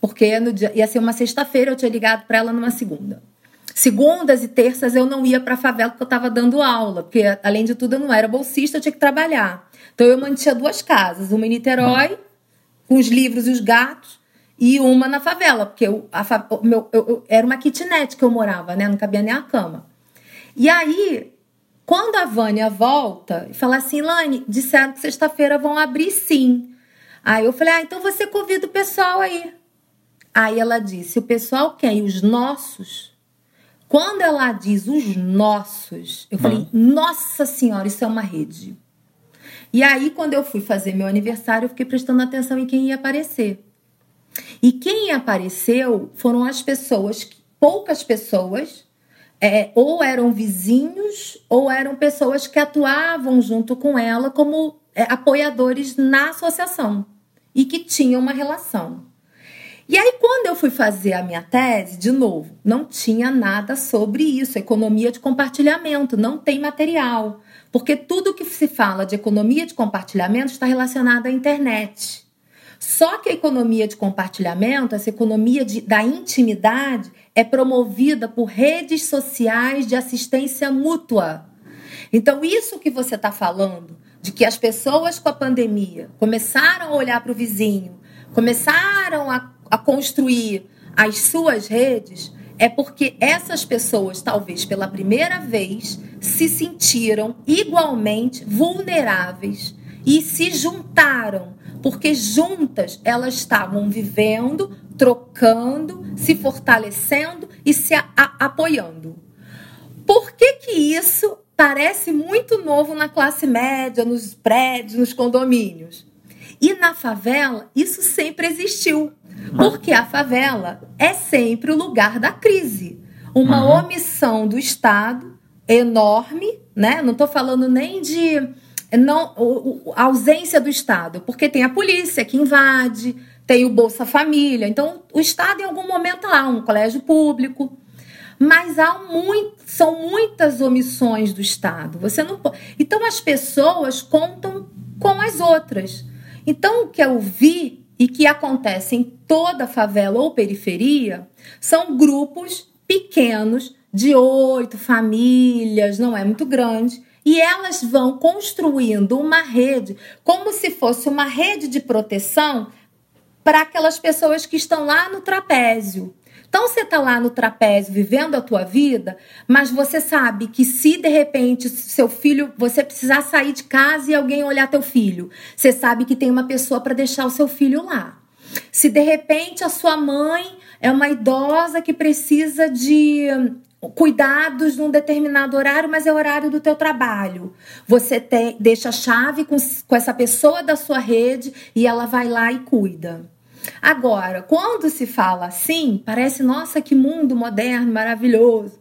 porque no dia, ia ser uma sexta-feira, eu tinha ligado para ela numa segunda. Segundas e terças eu não ia para a favela porque eu estava dando aula, porque além de tudo eu não era bolsista, eu tinha que trabalhar. Então eu mantinha duas casas, uma em Niterói, com os livros e os gatos, e uma na favela, porque eu, a, meu, eu, eu, era uma kitnet que eu morava, né? Não cabia nem a cama. E aí, quando a Vânia volta e fala assim, Lani, disseram que sexta-feira vão abrir sim. Aí eu falei, ah, então você convida o pessoal aí. Aí ela disse: o pessoal quer os nossos. Quando ela diz os nossos, eu falei: nossa senhora, isso é uma rede. E aí, quando eu fui fazer meu aniversário, eu fiquei prestando atenção em quem ia aparecer. E quem apareceu foram as pessoas, poucas pessoas, é, ou eram vizinhos, ou eram pessoas que atuavam junto com ela como é, apoiadores na associação e que tinham uma relação. E aí, quando eu fui fazer a minha tese, de novo, não tinha nada sobre isso, economia de compartilhamento, não tem material. Porque tudo que se fala de economia de compartilhamento está relacionado à internet. Só que a economia de compartilhamento, essa economia de, da intimidade, é promovida por redes sociais de assistência mútua. Então, isso que você está falando, de que as pessoas com a pandemia começaram a olhar para o vizinho, começaram a, a construir as suas redes, é porque essas pessoas, talvez pela primeira vez, se sentiram igualmente vulneráveis e se juntaram porque juntas elas estavam vivendo, trocando, se fortalecendo e se apoiando. Por que, que isso parece muito novo na classe média, nos prédios, nos condomínios? E na favela, isso sempre existiu. Porque a favela é sempre o lugar da crise. Uma uhum. omissão do Estado enorme, né? Não estou falando nem de não a ausência do Estado, porque tem a polícia que invade, tem o Bolsa Família. Então, o Estado em algum momento há um colégio público, mas há muito, são muitas omissões do Estado. Você não. Então as pessoas contam com as outras. Então o que eu vi e que acontece em toda favela ou periferia são grupos pequenos de oito famílias, não é muito grande, e elas vão construindo uma rede, como se fosse uma rede de proteção para aquelas pessoas que estão lá no trapézio. Então você está lá no trapézio vivendo a tua vida, mas você sabe que se de repente seu filho, você precisar sair de casa e alguém olhar teu filho, você sabe que tem uma pessoa para deixar o seu filho lá. Se de repente a sua mãe é uma idosa que precisa de cuidados num determinado horário, mas é o horário do teu trabalho. Você te, deixa a chave com, com essa pessoa da sua rede e ela vai lá e cuida. Agora, quando se fala assim, parece, nossa, que mundo moderno, maravilhoso.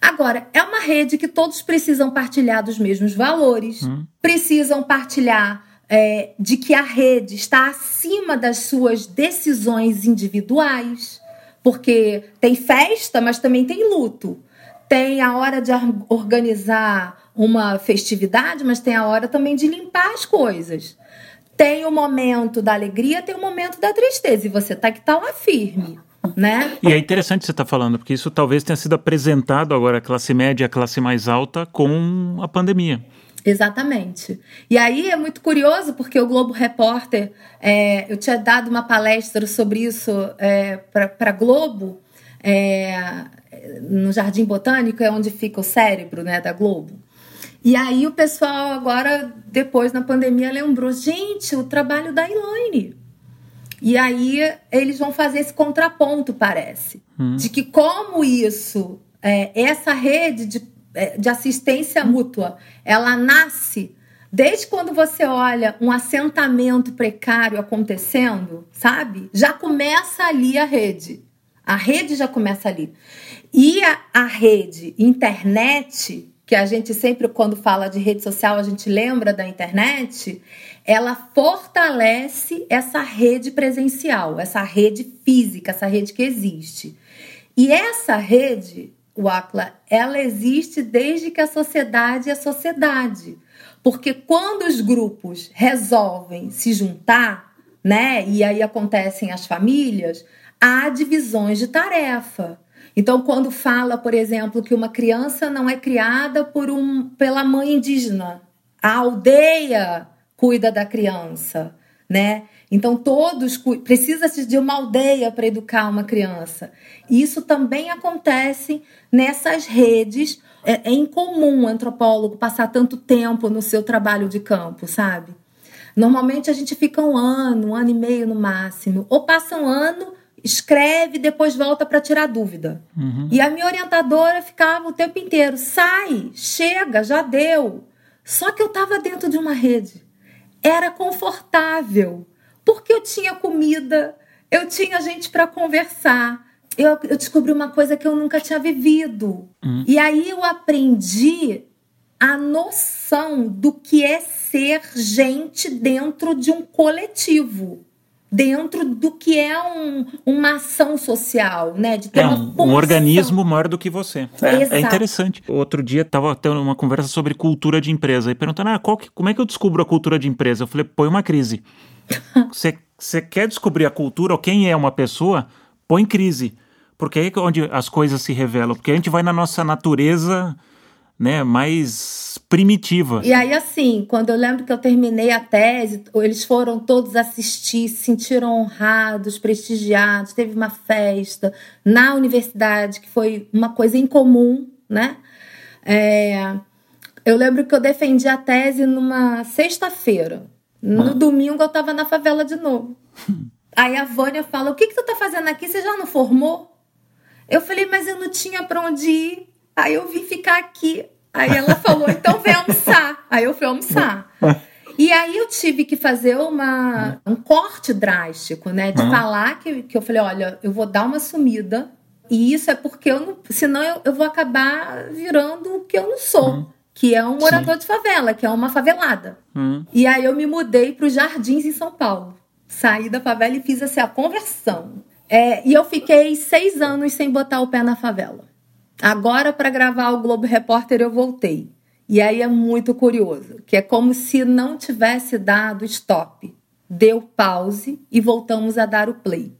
Agora, é uma rede que todos precisam partilhar dos mesmos valores, hum. precisam partilhar é, de que a rede está acima das suas decisões individuais porque tem festa, mas também tem luto. Tem a hora de organizar uma festividade, mas tem a hora também de limpar as coisas. Tem o momento da alegria, tem o momento da tristeza, e você tá que tá lá firme. Né? E é interessante você estar tá falando, porque isso talvez tenha sido apresentado agora à classe média, à classe mais alta, com a pandemia. Exatamente. E aí é muito curioso porque o Globo Repórter, é, eu tinha dado uma palestra sobre isso é, para Globo, é, no Jardim Botânico, é onde fica o cérebro né, da Globo. E aí o pessoal agora, depois na pandemia, lembrou, gente, o trabalho da Elaine. E aí eles vão fazer esse contraponto, parece, hum. de que como isso, é, essa rede de é, de assistência mútua, ela nasce desde quando você olha um assentamento precário acontecendo, sabe? Já começa ali a rede. A rede já começa ali. E a, a rede internet, que a gente sempre, quando fala de rede social, a gente lembra da internet, ela fortalece essa rede presencial, essa rede física, essa rede que existe. E essa rede, o ACLA, ela existe desde que a sociedade é sociedade. Porque quando os grupos resolvem se juntar, né, e aí acontecem as famílias, há divisões de tarefa. Então, quando fala, por exemplo, que uma criança não é criada por um, pela mãe indígena, a aldeia cuida da criança, né? Então, todos precisa-se de uma aldeia para educar uma criança. Isso também acontece nessas redes. É, é incomum um antropólogo passar tanto tempo no seu trabalho de campo, sabe? Normalmente a gente fica um ano, um ano e meio no máximo, ou passa um ano escreve, depois volta para tirar dúvida. Uhum. E a minha orientadora ficava o tempo inteiro: sai, chega, já deu. Só que eu estava dentro de uma rede. Era confortável, porque eu tinha comida, eu tinha gente para conversar. Eu, eu, descobri uma coisa que eu nunca tinha vivido. Uhum. E aí eu aprendi a noção do que é ser gente dentro de um coletivo dentro do que é um, uma ação social, né? De ter é, um, um, organismo maior do que você. É, é, interessante. Outro dia estava tendo uma conversa sobre cultura de empresa e perguntando, ah, que, como é que eu descubro a cultura de empresa? Eu falei, põe uma crise. Você quer descobrir a cultura ou quem é uma pessoa? Põe crise. Porque aí é onde as coisas se revelam. Porque a gente vai na nossa natureza né, mais primitiva. E aí, assim, quando eu lembro que eu terminei a tese, eles foram todos assistir, se sentiram honrados, prestigiados, teve uma festa na universidade, que foi uma coisa incomum, né? É, eu lembro que eu defendi a tese numa sexta-feira. No ah. domingo eu estava na favela de novo. Aí a Vânia fala: O que, que tu tá fazendo aqui? Você já não formou? Eu falei, mas eu não tinha para onde ir. Aí eu vim ficar aqui. Aí ela falou, então vem almoçar. Aí eu fui almoçar. E aí eu tive que fazer uma, um corte drástico, né? De falar que, que eu falei, olha, eu vou dar uma sumida. E isso é porque eu não. Senão eu, eu vou acabar virando o que eu não sou. Uhum. Que é um morador Sim. de favela, que é uma favelada. Uhum. E aí eu me mudei para os Jardins em São Paulo. Saí da favela e fiz assim, a conversão. É, e eu fiquei seis anos sem botar o pé na favela. Agora, para gravar o Globo Repórter, eu voltei. E aí é muito curioso, que é como se não tivesse dado stop. Deu pause e voltamos a dar o play.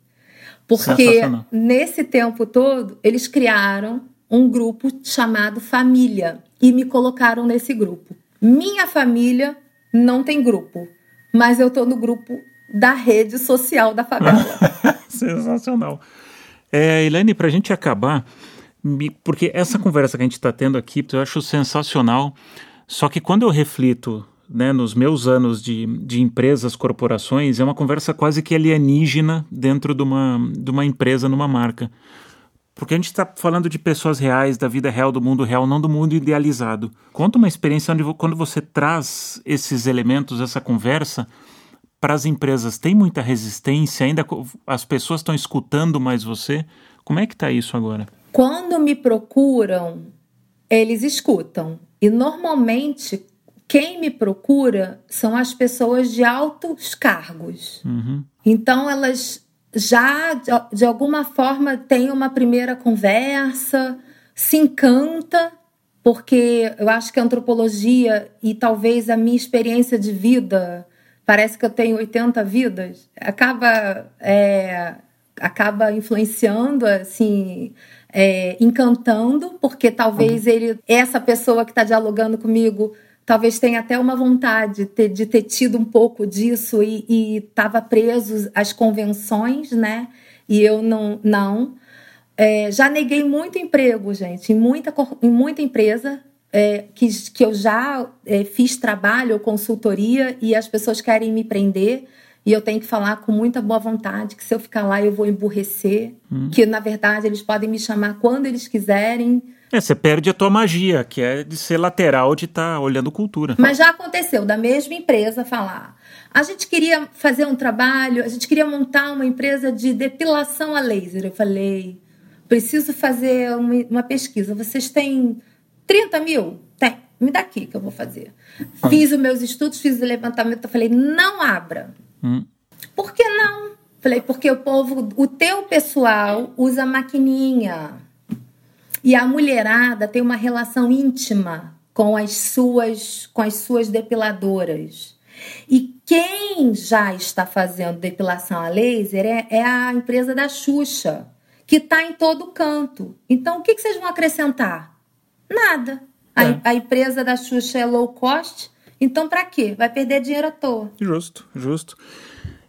Porque nesse tempo todo, eles criaram um grupo chamado Família e me colocaram nesse grupo. Minha família não tem grupo, mas eu estou no grupo da rede social da favela. Sensacional. É, Elaine, para a gente acabar, porque essa conversa que a gente está tendo aqui eu acho sensacional. Só que quando eu reflito né, nos meus anos de, de empresas, corporações, é uma conversa quase que alienígena dentro de uma, de uma empresa, numa marca. Porque a gente está falando de pessoas reais, da vida real, do mundo real, não do mundo idealizado. Conta uma experiência onde quando você traz esses elementos, essa conversa, para as empresas, tem muita resistência? Ainda as pessoas estão escutando mais você? Como é que está isso agora? Quando me procuram, eles escutam. E normalmente quem me procura são as pessoas de altos cargos. Uhum. Então elas já de alguma forma têm uma primeira conversa, se encanta, porque eu acho que a antropologia e talvez a minha experiência de vida, parece que eu tenho 80 vidas, acaba é, acaba influenciando assim é, encantando, porque talvez uhum. ele, essa pessoa que está dialogando comigo, talvez tenha até uma vontade de ter, de ter tido um pouco disso e estava preso às convenções, né? E eu não. não. É, já neguei muito emprego, gente, em muita, em muita empresa. É, que, que eu já é, fiz trabalho ou consultoria e as pessoas querem me prender e eu tenho que falar com muita boa vontade que se eu ficar lá eu vou emburrecer, hum. que na verdade eles podem me chamar quando eles quiserem. É, você perde a tua magia, que é de ser lateral, de estar tá olhando cultura. Mas já aconteceu da mesma empresa falar: a gente queria fazer um trabalho, a gente queria montar uma empresa de depilação a laser. Eu falei: preciso fazer uma, uma pesquisa. Vocês têm 30 mil? Tem. Me dá aqui que eu vou fazer. Fiz os meus estudos, fiz o levantamento, eu falei: não abra Hum. Por que não? Falei, porque o povo, o teu pessoal usa maquininha. E a mulherada tem uma relação íntima com as suas, com as suas depiladoras. E quem já está fazendo depilação a laser é, é a empresa da Xuxa, que está em todo canto. Então, o que, que vocês vão acrescentar? Nada. É. A, a, empresa da Xuxa é low cost, então, para quê? Vai perder dinheiro à toa. Justo, justo.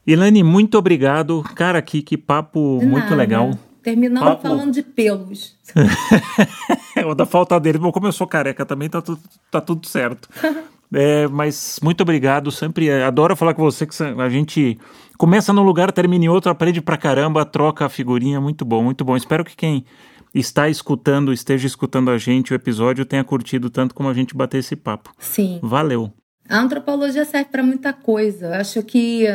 Ilane, muito obrigado. Cara, que, que papo muito legal. Terminamos papo... falando de pelos. o da falta dele. Bom, como eu sou careca também, tá tudo, tá tudo certo. É, mas muito obrigado. Sempre adoro falar com você que a gente Começa num lugar, termina em outro, aprende pra caramba, troca a figurinha. Muito bom, muito bom. Espero que quem está escutando, esteja escutando a gente, o episódio, tenha curtido tanto como a gente bater esse papo. Sim. Valeu. A antropologia serve para muita coisa. Eu acho que,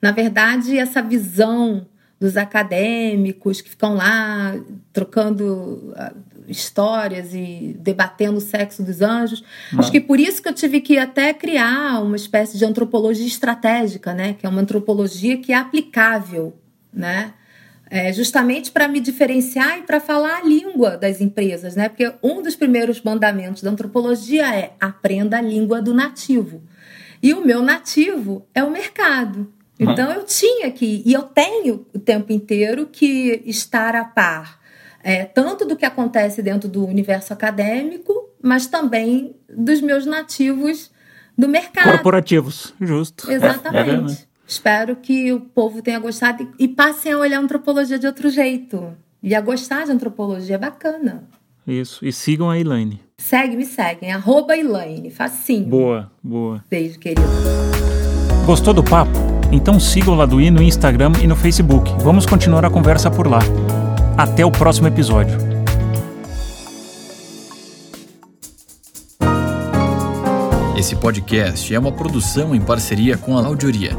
na verdade, essa visão dos acadêmicos que ficam lá trocando ah, histórias e debatendo o sexo dos anjos. Uhum. Acho que por isso que eu tive que até criar uma espécie de antropologia estratégica, né? Que é uma antropologia que é aplicável, né? É, justamente para me diferenciar e para falar a língua das empresas, né? Porque um dos primeiros mandamentos da antropologia é aprenda a língua do nativo. E o meu nativo é o mercado. Então eu tinha que, e eu tenho o tempo inteiro que estar a par, é, tanto do que acontece dentro do universo acadêmico, mas também dos meus nativos do mercado. Corporativos, justo. Exatamente. É, né? Espero que o povo tenha gostado e, e passem a olhar a antropologia de outro jeito. E a gostar de antropologia, é bacana. Isso. E sigam a Elaine. Segue, me seguem. Arroba Elaine. Facinho. Boa, boa. Beijo, querido. Gostou do papo? Então siga o Laduí no Instagram e no Facebook. Vamos continuar a conversa por lá. Até o próximo episódio. Esse podcast é uma produção em parceria com a Audioria